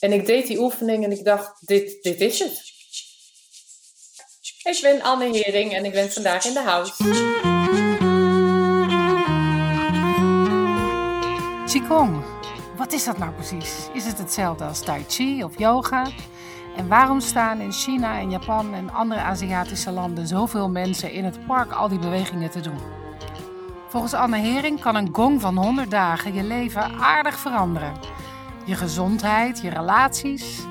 En ik deed die oefening en ik dacht, dit, dit is het. Ik ben Anne Hering en ik ben vandaag in de house. Qigong, wat is dat nou precies? Is het hetzelfde als Tai Chi of yoga? En waarom staan in China en Japan en andere Aziatische landen zoveel mensen in het park al die bewegingen te doen? Volgens Anne Hering kan een gong van 100 dagen je leven aardig veranderen. Je gezondheid, je relaties,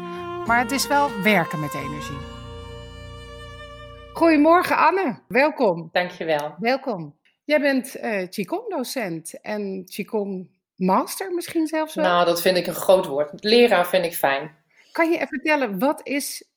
maar het is wel werken met energie. Goedemorgen Anne, welkom. Dankjewel. Welkom. Jij bent uh, Qigong-docent en Qigong-master misschien zelfs wel? Nou, dat vind ik een groot woord. Leraar vind ik fijn. Kan je vertellen, wat is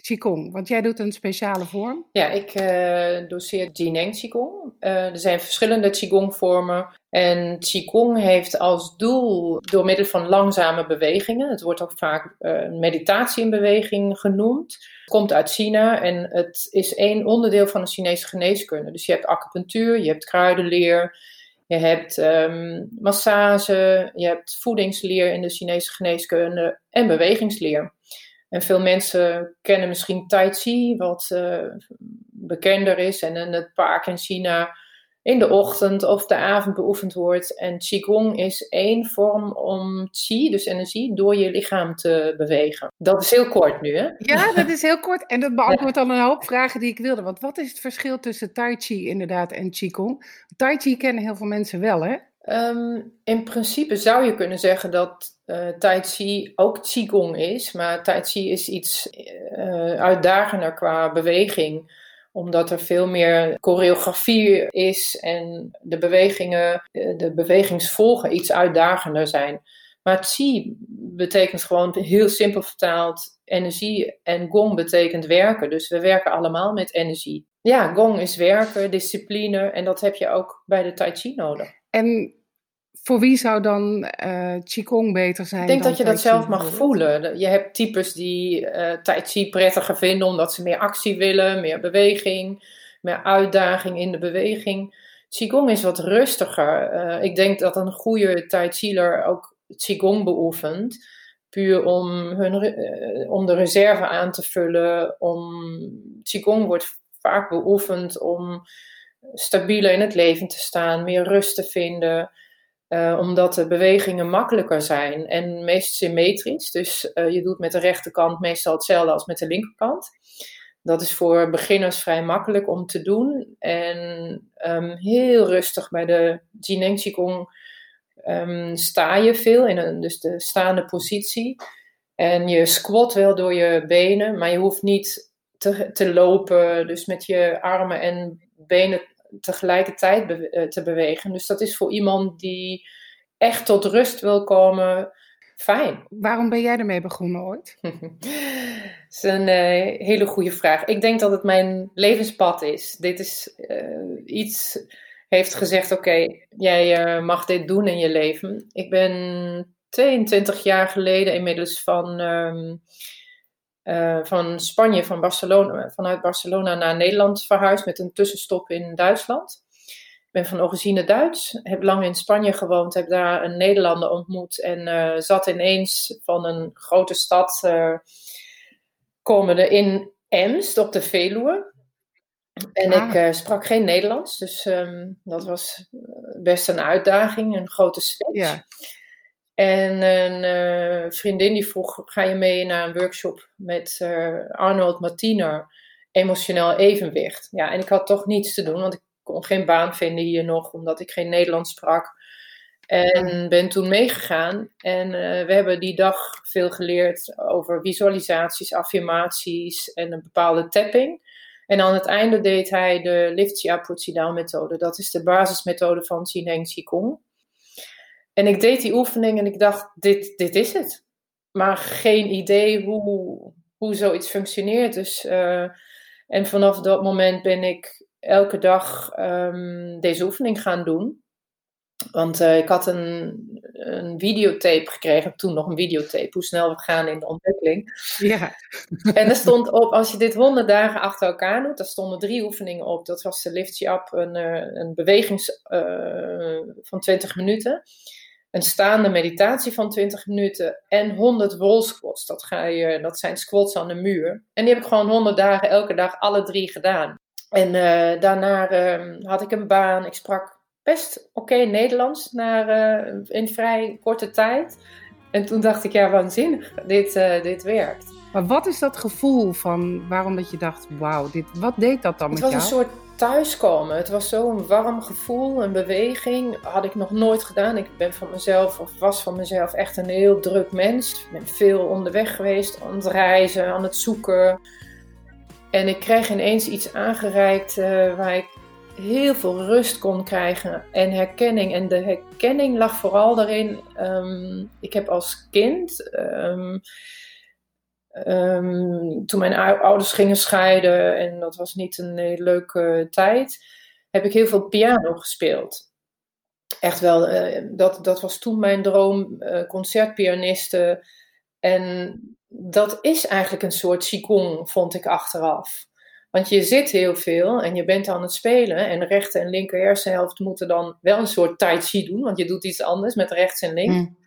Qigong? Want jij doet een speciale vorm. Ja, ik uh, doseer Jineng Qigong. Uh, er zijn verschillende Qigong vormen. En Qigong heeft als doel door middel van langzame bewegingen, het wordt ook vaak uh, meditatie in beweging genoemd, het komt uit China en het is één onderdeel van de Chinese geneeskunde. Dus je hebt acupunctuur, je hebt kruidenleer, je hebt um, massage, je hebt voedingsleer in de Chinese geneeskunde en bewegingsleer. En veel mensen kennen misschien Tai Chi, wat uh, bekender is en in het park in China in de ochtend of de avond beoefend wordt. En Qigong is één vorm om Qi, dus energie, door je lichaam te bewegen. Dat is heel kort nu, hè? Ja, dat is heel kort. En dat beantwoordt al een hoop vragen die ik wilde. Want wat is het verschil tussen Tai Chi inderdaad en Qigong? Tai Chi kennen heel veel mensen wel, hè? Um, in principe zou je kunnen zeggen dat uh, Tai Chi ook Qigong is. Maar Tai Chi is iets uh, uitdagender qua beweging omdat er veel meer choreografie is en de bewegingen, de bewegingsvolgen iets uitdagender zijn. Maar Qi betekent gewoon heel simpel vertaald energie en Gong betekent werken. Dus we werken allemaal met energie. Ja, Gong is werken, discipline en dat heb je ook bij de Tai Chi nodig. En voor wie zou dan uh, Qigong beter zijn? Ik denk dat je dat zelf mag voelen. Je hebt types die uh, Tai Chi prettiger vinden omdat ze meer actie willen, meer beweging, meer uitdaging in de beweging. Qigong is wat rustiger. Uh, ik denk dat een goede Tai Chi'er ook Qigong beoefent. Puur om, hun, om de reserve aan te vullen. Om, Qigong wordt vaak beoefend om stabieler in het leven te staan, meer rust te vinden. Uh, omdat de bewegingen makkelijker zijn en meest symmetrisch. Dus uh, je doet met de rechterkant meestal hetzelfde als met de linkerkant. Dat is voor beginners vrij makkelijk om te doen. En um, heel rustig bij de Jineng Qigong um, sta je veel in een, dus de staande positie. En je squat wel door je benen, maar je hoeft niet te, te lopen. Dus met je armen en benen tegelijkertijd be eh, te bewegen. Dus dat is voor iemand die echt tot rust wil komen, fijn. Waarom ben jij ermee begonnen ooit? dat is een uh, hele goede vraag. Ik denk dat het mijn levenspad is. Dit is uh, iets, heeft gezegd, oké, jij uh, mag dit doen in je leven. Ik ben 22 jaar geleden inmiddels van... Uh, van Spanje, van Barcelona, vanuit Barcelona naar Nederland verhuisd met een tussenstop in Duitsland. Ik ben van origine Duits, heb lang in Spanje gewoond, heb daar een Nederlander ontmoet en uh, zat ineens van een grote stad uh, komende in Emst op de Veluwe. En ah. ik sprak geen Nederlands, dus um, dat was best een uitdaging, een grote switch. Ja. En een uh, vriendin die vroeg: ga je mee naar een workshop met uh, Arnold Martiner, emotioneel evenwicht? Ja, en ik had toch niets te doen, want ik kon geen baan vinden hier nog, omdat ik geen Nederlands sprak. En ben toen meegegaan. En uh, we hebben die dag veel geleerd over visualisaties, affirmaties en een bepaalde tapping. En aan het einde deed hij de Lift Put Down methode. Dat is de basismethode van Heng Qigong. En ik deed die oefening en ik dacht, dit, dit is het. Maar geen idee hoe, hoe zoiets functioneert. Dus, uh, en vanaf dat moment ben ik elke dag um, deze oefening gaan doen. Want uh, ik had een, een videotape gekregen, toen nog een videotape, hoe snel we gaan in de ontwikkeling. Ja. En er stond op, als je dit honderd dagen achter elkaar doet, daar stonden drie oefeningen op. Dat was de Lift You Up, een, uh, een bewegings uh, van 20 minuten. Een staande meditatie van 20 minuten en 100 wall squats. Dat, ga je, dat zijn squats aan de muur. En die heb ik gewoon 100 dagen, elke dag, alle drie gedaan. En uh, daarna ehm, had ik een baan. Ik sprak best oké Nederlands naar, uh, in vrij korte tijd. En toen dacht ik, ja, waanzinnig, dit, uh, dit werkt. Maar wat is dat gevoel van waarom dat je dacht, wauw, dit, wat deed dat dan met jou? Het was een soort thuiskomen. Het was zo'n warm gevoel, een beweging. Had ik nog nooit gedaan. Ik ben van mezelf, of was van mezelf echt een heel druk mens. Ik ben veel onderweg geweest, aan het reizen, aan het zoeken. En ik kreeg ineens iets aangereikt uh, waar ik heel veel rust kon krijgen en herkenning. En de herkenning lag vooral daarin. Um, ik heb als kind. Um, Um, toen mijn ouders gingen scheiden en dat was niet een leuke tijd, heb ik heel veel piano gespeeld. Echt wel, uh, dat, dat was toen mijn droom, uh, concertpianiste. En dat is eigenlijk een soort qigong, vond ik achteraf. Want je zit heel veel en je bent aan het spelen. En de rechter en linker hersenhelft moeten dan wel een soort tai chi doen. Want je doet iets anders met rechts en links. Mm.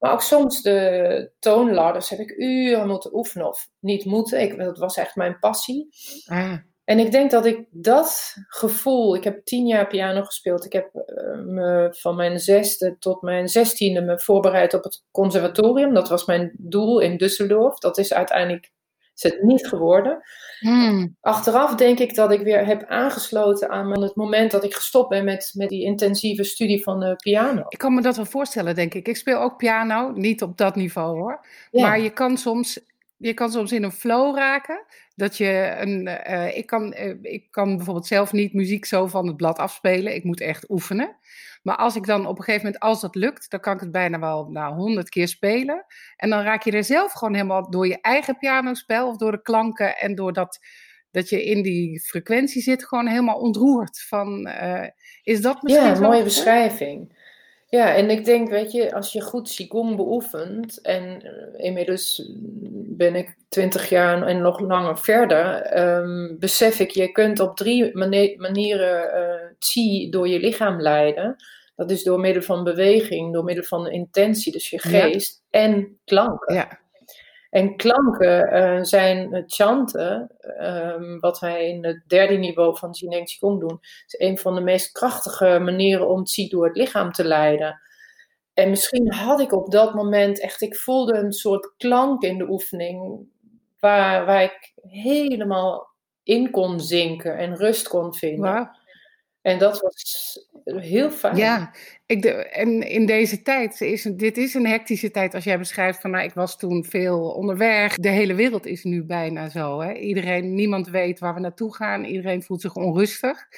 Maar ook soms de toonladders heb ik uren moeten oefenen of niet moeten. Ik, dat was echt mijn passie. Ah. En ik denk dat ik dat gevoel, ik heb tien jaar piano gespeeld. Ik heb uh, me van mijn zesde tot mijn zestiende me voorbereid op het conservatorium. Dat was mijn doel in Düsseldorf. Dat is uiteindelijk is het niet geworden. Hmm. Achteraf denk ik dat ik weer heb aangesloten aan het moment dat ik gestopt ben met, met die intensieve studie van de piano. Ik kan me dat wel voorstellen, denk ik. Ik speel ook piano, niet op dat niveau hoor. Maar je kan soms je kan soms in een flow raken. Dat je een. Uh, ik, kan, uh, ik kan bijvoorbeeld zelf niet muziek zo van het blad afspelen. Ik moet echt oefenen. Maar als ik dan op een gegeven moment, als dat lukt, dan kan ik het bijna wel nou, honderd keer spelen. En dan raak je er zelf gewoon helemaal door je eigen pianospel of door de klanken en doordat dat je in die frequentie zit, gewoon helemaal ontroerd. Van, uh, is dat misschien. Ja, een mooie beschrijving. Ja, en ik denk, weet je, als je goed Qigong beoefent, en uh, inmiddels ben ik twintig jaar en nog langer verder, um, besef ik, je kunt op drie manieren uh, Qi door je lichaam leiden. Dat is door middel van beweging, door middel van intentie, dus je geest, en klanken. Ja. En klanken uh, zijn chanten, um, wat wij in het derde niveau van Jineng Qigong doen. is een van de meest krachtige manieren om Qi door het lichaam te leiden. En misschien had ik op dat moment echt, ik voelde een soort klank in de oefening, waar, waar ik helemaal in kon zinken en rust kon vinden. En dat was heel fijn. Ja, ik de, en in deze tijd, is, dit is een hectische tijd als jij beschrijft van nou, ik was toen veel onderweg. De hele wereld is nu bijna zo. Hè? Iedereen, niemand weet waar we naartoe gaan. Iedereen voelt zich onrustig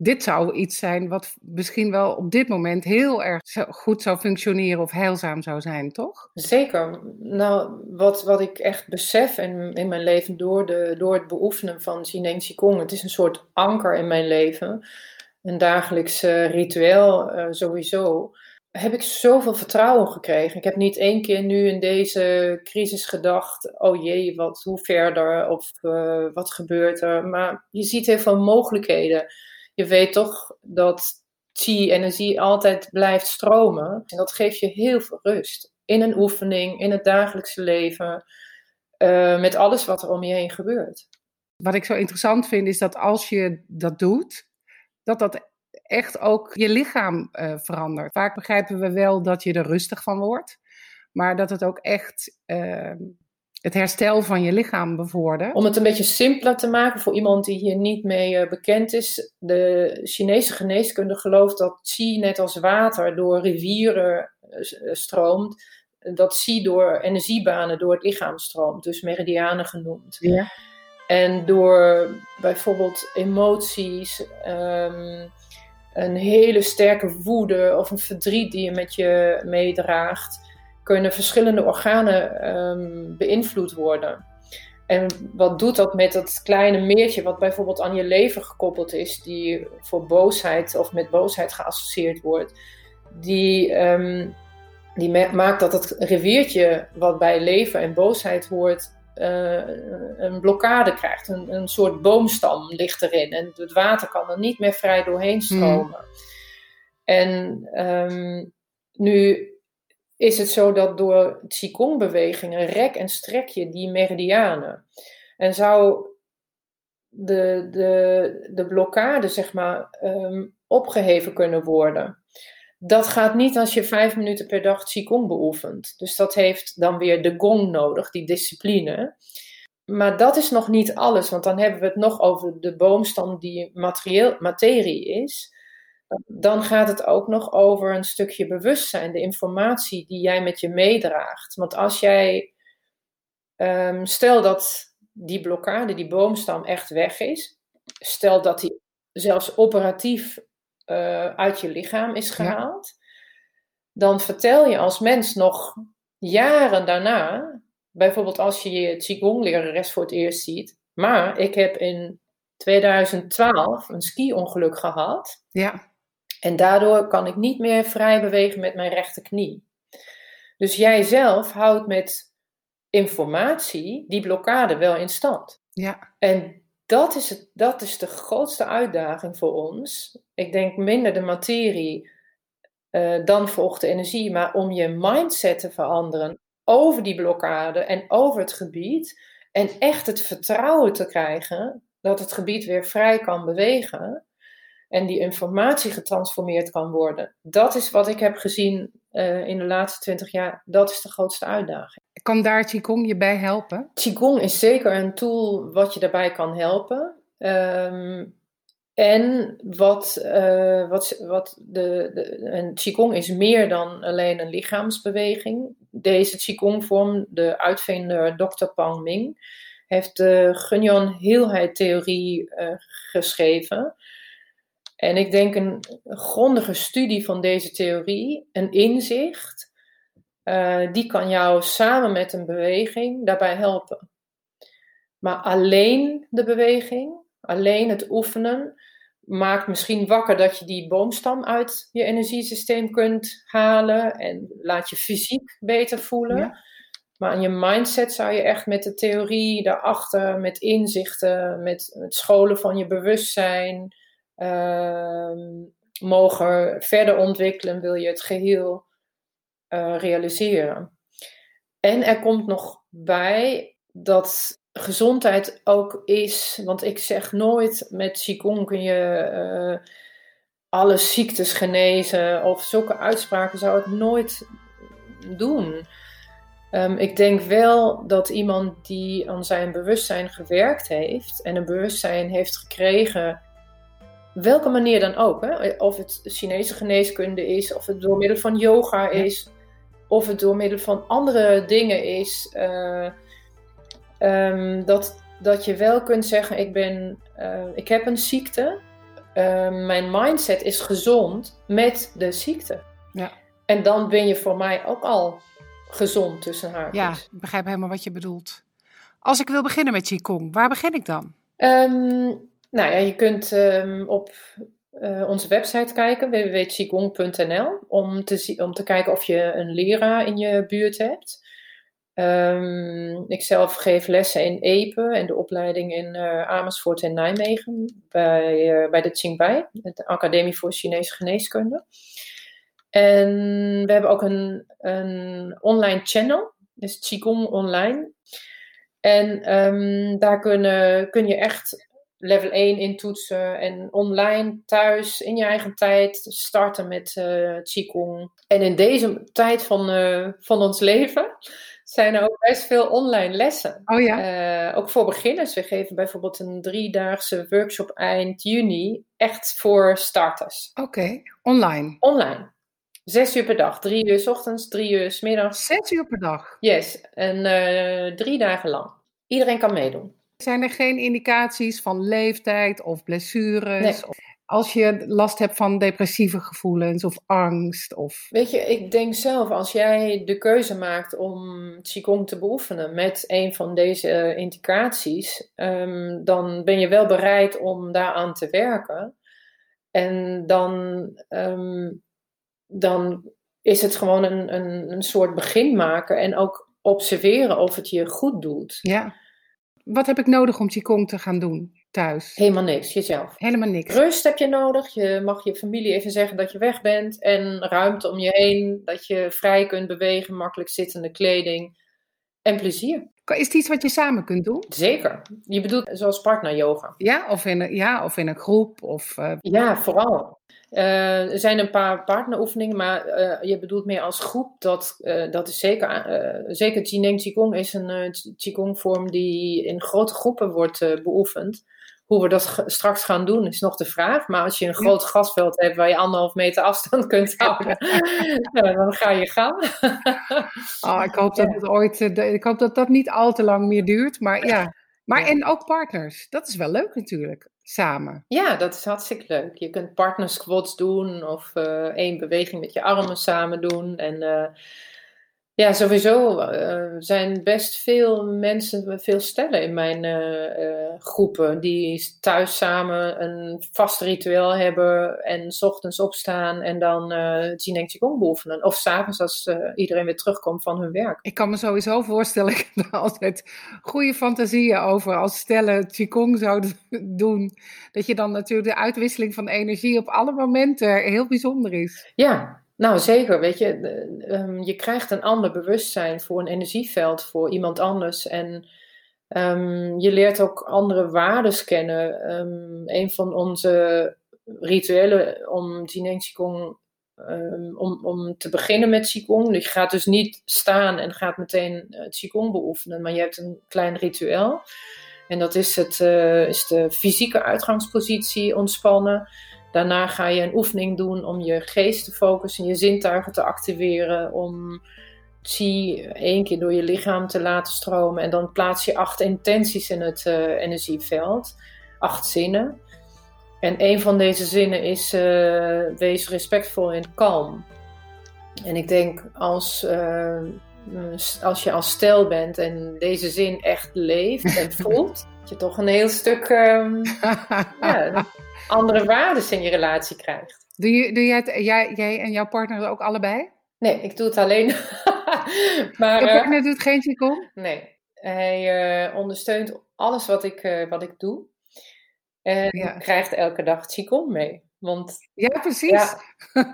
dit zou iets zijn wat misschien wel op dit moment heel erg goed zou functioneren of heilzaam zou zijn, toch? Zeker. Nou, wat, wat ik echt besef in, in mijn leven door, de, door het beoefenen van Jineng Qigong, het is een soort anker in mijn leven, een dagelijks uh, ritueel uh, sowieso, heb ik zoveel vertrouwen gekregen. Ik heb niet één keer nu in deze crisis gedacht, oh jee, wat, hoe verder of uh, wat gebeurt er. Maar je ziet heel veel mogelijkheden je weet toch dat chi-energie altijd blijft stromen. En dat geeft je heel veel rust. In een oefening, in het dagelijkse leven, uh, met alles wat er om je heen gebeurt. Wat ik zo interessant vind is dat als je dat doet, dat dat echt ook je lichaam uh, verandert. Vaak begrijpen we wel dat je er rustig van wordt, maar dat het ook echt uh, het herstel van je lichaam bevordert. Om het een beetje simpeler te maken voor iemand die hier niet mee uh, bekend is. De Chinese geneeskunde gelooft dat qi net als water door rivieren uh, stroomt. Dat qi door energiebanen door het lichaam stroomt, dus meridianen genoemd. Ja. En door bijvoorbeeld emoties, um, een hele sterke woede of een verdriet die je met je meedraagt kunnen verschillende organen um, beïnvloed worden. En wat doet dat met dat kleine meertje wat bijvoorbeeld aan je lever gekoppeld is, die voor boosheid of met boosheid geassocieerd wordt? Die, um, die maakt dat het riviertje wat bij lever en boosheid hoort, uh, een blokkade krijgt. Een, een soort boomstam ligt erin en het water kan er niet meer vrij doorheen hmm. stromen. En um, Nu is het zo dat door Qigong-bewegingen rek en strek je die meridianen. En zou de, de, de blokkade, zeg maar, ehm, opgeheven kunnen worden. Dat gaat niet als je vijf minuten per dag Qigong beoefent. Dus dat heeft dan weer de gong nodig, die discipline. Maar dat is nog niet alles, want dan hebben we het nog over de boomstam die materieel, materie is. Dan gaat het ook nog over een stukje bewustzijn, de informatie die jij met je meedraagt. Want als jij, um, stel dat die blokkade, die boomstam echt weg is, stel dat die zelfs operatief uh, uit je lichaam is gehaald, dan vertel je als mens nog jaren daarna, bijvoorbeeld als je je Qigong-lerares voor het eerst ziet, maar ik heb in 2012 een ski-ongeluk gehad. Ja. En daardoor kan ik niet meer vrij bewegen met mijn rechterknie. Dus jij zelf houdt met informatie die blokkade wel in stand. Ja. En dat is, het, dat is de grootste uitdaging voor ons. Ik denk minder de materie, uh, dan volgt de energie, maar om je mindset te veranderen over die blokkade en over het gebied. En echt het vertrouwen te krijgen dat het gebied weer vrij kan bewegen en die informatie getransformeerd kan worden. Dat is wat ik heb gezien uh, in de laatste twintig jaar. Dat is de grootste uitdaging. Kan daar Qigong je bij helpen? Qigong is zeker een tool wat je daarbij kan helpen. Um, en wat, uh, wat, wat de, de, en Qigong is meer dan alleen een lichaamsbeweging. Deze Qigong-vorm, de uitvinder Dr. Pang Ming, heeft de Gunyon heelheid-theorie uh, geschreven. En ik denk een grondige studie van deze theorie, een inzicht, uh, die kan jou samen met een beweging daarbij helpen. Maar alleen de beweging, alleen het oefenen, maakt misschien wakker dat je die boomstam uit je energiesysteem kunt halen en laat je fysiek beter voelen. Maar aan je mindset zou je echt met de theorie daarachter, met inzichten, met het scholen van je bewustzijn, mogen verder ontwikkelen, wil je het geheel uh, realiseren. En er komt nog bij dat gezondheid ook is, want ik zeg nooit met Qigong kun je uh, alle ziektes genezen of zulke uitspraken zou ik nooit doen. Um, ik denk wel dat iemand die aan zijn bewustzijn gewerkt heeft en een bewustzijn heeft gekregen welke manier dan ook. Hè? Of het Chinese geneeskunde is, of het door middel van yoga is, of het door middel van andere dingen is. Uh, um, dat, dat je wel kunt zeggen: ik, ben, uh, ik heb een ziekte. Uh, mijn mindset is gezond met de ziekte. Ja. En dan ben je voor mij ook al gezond tussen haar. Ja, ik begrijp helemaal wat je bedoelt. Als ik wil beginnen met Qigong, waar begin ik dan? Um, nou ja, je kunt um, op uh, onze website kijken, www.qigong.nl, om te, om te kijken of je een leraar in je buurt hebt. Um, ik zelf geef lessen in Epe en de opleiding in uh, Amersfoort en Nijmegen bij, uh, bij de Qingbai, de Academie voor Chinese Geneeskunde. En we hebben ook een, een online channel, dus Qigong Online. En um, daar kun je echt level 1 intoetsen en online thuis in je eigen tijd starten met uh, Qigong. En in deze tijd van, uh, van ons leven zijn er ook best veel online lessen. Oh ja. Uh, ook voor beginners. We geven bijvoorbeeld een driedaagse workshop eind juni, echt voor starters. Oké, okay. online. Online. Zes uur per dag. Drie uur s ochtends, drie uur s middags. Zes uur per dag? Yes. En drie dagen lang. Iedereen kan meedoen. Zijn er geen indicaties van leeftijd of blessures? Of als je last hebt van depressieve gevoelens of angst? Of... Weet je, ik denk zelf, als jij de keuze maakt om Qigong te beoefenen met een van deze uh, indicaties, um, dan ben je wel bereid om daaraan te werken. En dan, um, dan is het gewoon een, een, een soort begin maken en ook observeren of het je goed doet. Ja. Wat heb ik nodig om Qigong te gaan doen? thuis? Helemaal niks, jezelf. Helemaal niks. Rust heb je nodig. Je mag je familie even zeggen dat je weg bent. En ruimte om je heen. Dat je vrij kunt bewegen, makkelijk zittende kleding. En plezier. Is het iets wat je samen kunt doen? Zeker. Je bedoelt zoals partner yoga. Ja, of in een, ja, of in een groep? Of, uh... Ja, vooral. Uh, er zijn een paar partneroefeningen, maar uh, je bedoelt meer als groep. Dat, uh, dat is zeker. zeker Jineng Qigong is een Qigong-vorm die in grote groepen wordt beoefend. Hoe we dat straks gaan doen is nog de vraag. Maar als je een groot gasveld hebt waar je anderhalf meter afstand kunt houden, dan ga je gaan. oh, ik hoop dat het ooit. ik hoop dat dat niet al te lang meer duurt. Maar ja. Maar en ook partners. Dat is wel leuk natuurlijk samen. Ja, dat is hartstikke leuk. Je kunt partner squats doen of uh, één beweging met je armen samen doen. En uh, ja, sowieso uh, zijn best veel mensen, veel stellen in mijn groepen die thuis samen een vast ritueel hebben en s ochtends opstaan en dan uh, Jineng Qigong beoefenen. Of s'avonds als iedereen weer terugkomt van hun werk. Ik kan me sowieso voorstellen, ik heb er altijd goede fantasieën over als stellen Qigong zouden doen. Dat je dan natuurlijk de uitwisseling van energie op alle momenten heel bijzonder is. Ja, nou, zeker. Weet je, um, je krijgt een ander bewustzijn voor een energieveld voor iemand anders. En um, je leert ook andere waarden kennen. Um, een van onze rituelen om Jineng Qigong, om, om te beginnen met Qigong. Je gaat dus niet staan en gaat meteen uh, Qigong beoefenen, maar je hebt een klein ritueel. En dat is, het, uh, is de fysieke uitgangspositie ontspannen. Daarna ga je een oefening doen om je geest te focussen, je zintuigen te activeren, om chi één keer door je lichaam te laten stromen. En dan plaats je acht intenties in het uh, energieveld, acht zinnen. En een van deze zinnen is: uh, wees respectvol en kalm. En ik denk als, uh, als je als stel bent en deze zin echt leeft en voelt, dat je toch een heel stuk. Um, ja, andere waarden in je relatie krijgt. Doe, je, doe jij, het, jij, jij en jouw partner ook allebei? Nee, ik doe het alleen. maar, je partner uh, doet geen Qigong? Nee, hij uh, ondersteunt alles wat ik, uh, wat ik doe. En ja. krijgt elke dag Qigong mee. Want, ja, precies. Ja,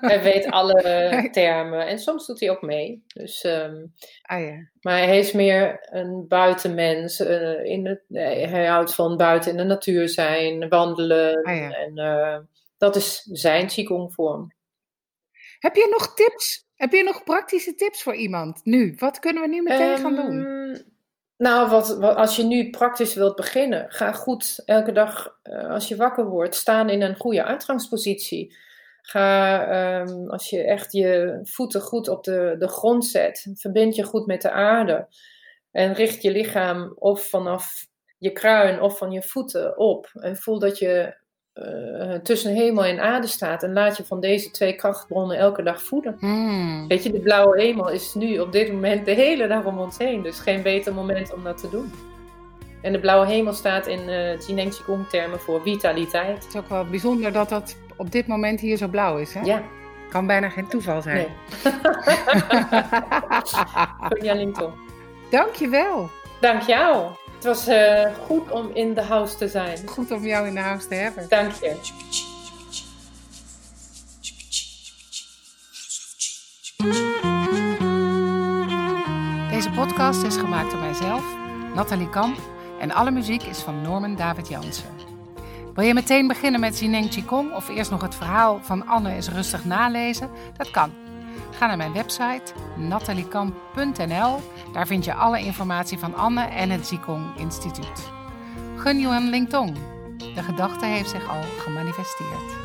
hij weet alle termen. En soms doet hij ook mee. Dus, um, ah, ja. Maar hij is meer een buitenmens. Uh, in het, hij houdt van buiten in de natuur zijn, wandelen. Ah, ja. En uh, dat is zijn Qigong-vorm. Heb je nog tips? Heb je nog praktische tips voor iemand nu? Wat kunnen we nu meteen um, gaan doen? Nou, wat, als je nu praktisch wilt beginnen, ga goed elke dag uh, als je wakker wordt staan in een goede uitgangspositie. Ga, um, als je echt je voeten goed op de, de grond zet, verbind je goed met de aarde. En richt je lichaam of vanaf je kruin of van je voeten op. En voel dat je uh, tussen hemel en aarde staat. En laat je van deze twee krachtbronnen elke dag voeden. Mm. Weet je, de blauwe hemel is nu op dit moment de hele dag om ons heen. Dus geen beter moment om dat te doen. En de blauwe hemel staat in uh, Jineng Qigong termen voor vitaliteit. Het is ook wel bijzonder dat dat op dit moment hier zo blauw is, hè? Ja. Kan bijna geen toeval zijn. Nee. Dank je wel. Dank jou. Het was uh, goed om in de house te zijn. Goed om jou in de house te hebben. Dank je. Deze podcast is gemaakt door mijzelf, Nathalie Kamp, en alle muziek is van Norman David Jansen. Wil je meteen beginnen met Jineng Qigong of eerst nog het verhaal van Anne eens rustig nalezen? Dat kan. Ga naar mijn website nataliekamp.nl. Daar vind je alle informatie van Anne en het Qigong Instituut. Gun Yuan Lingtong. De gedachte heeft zich al gemanifesteerd.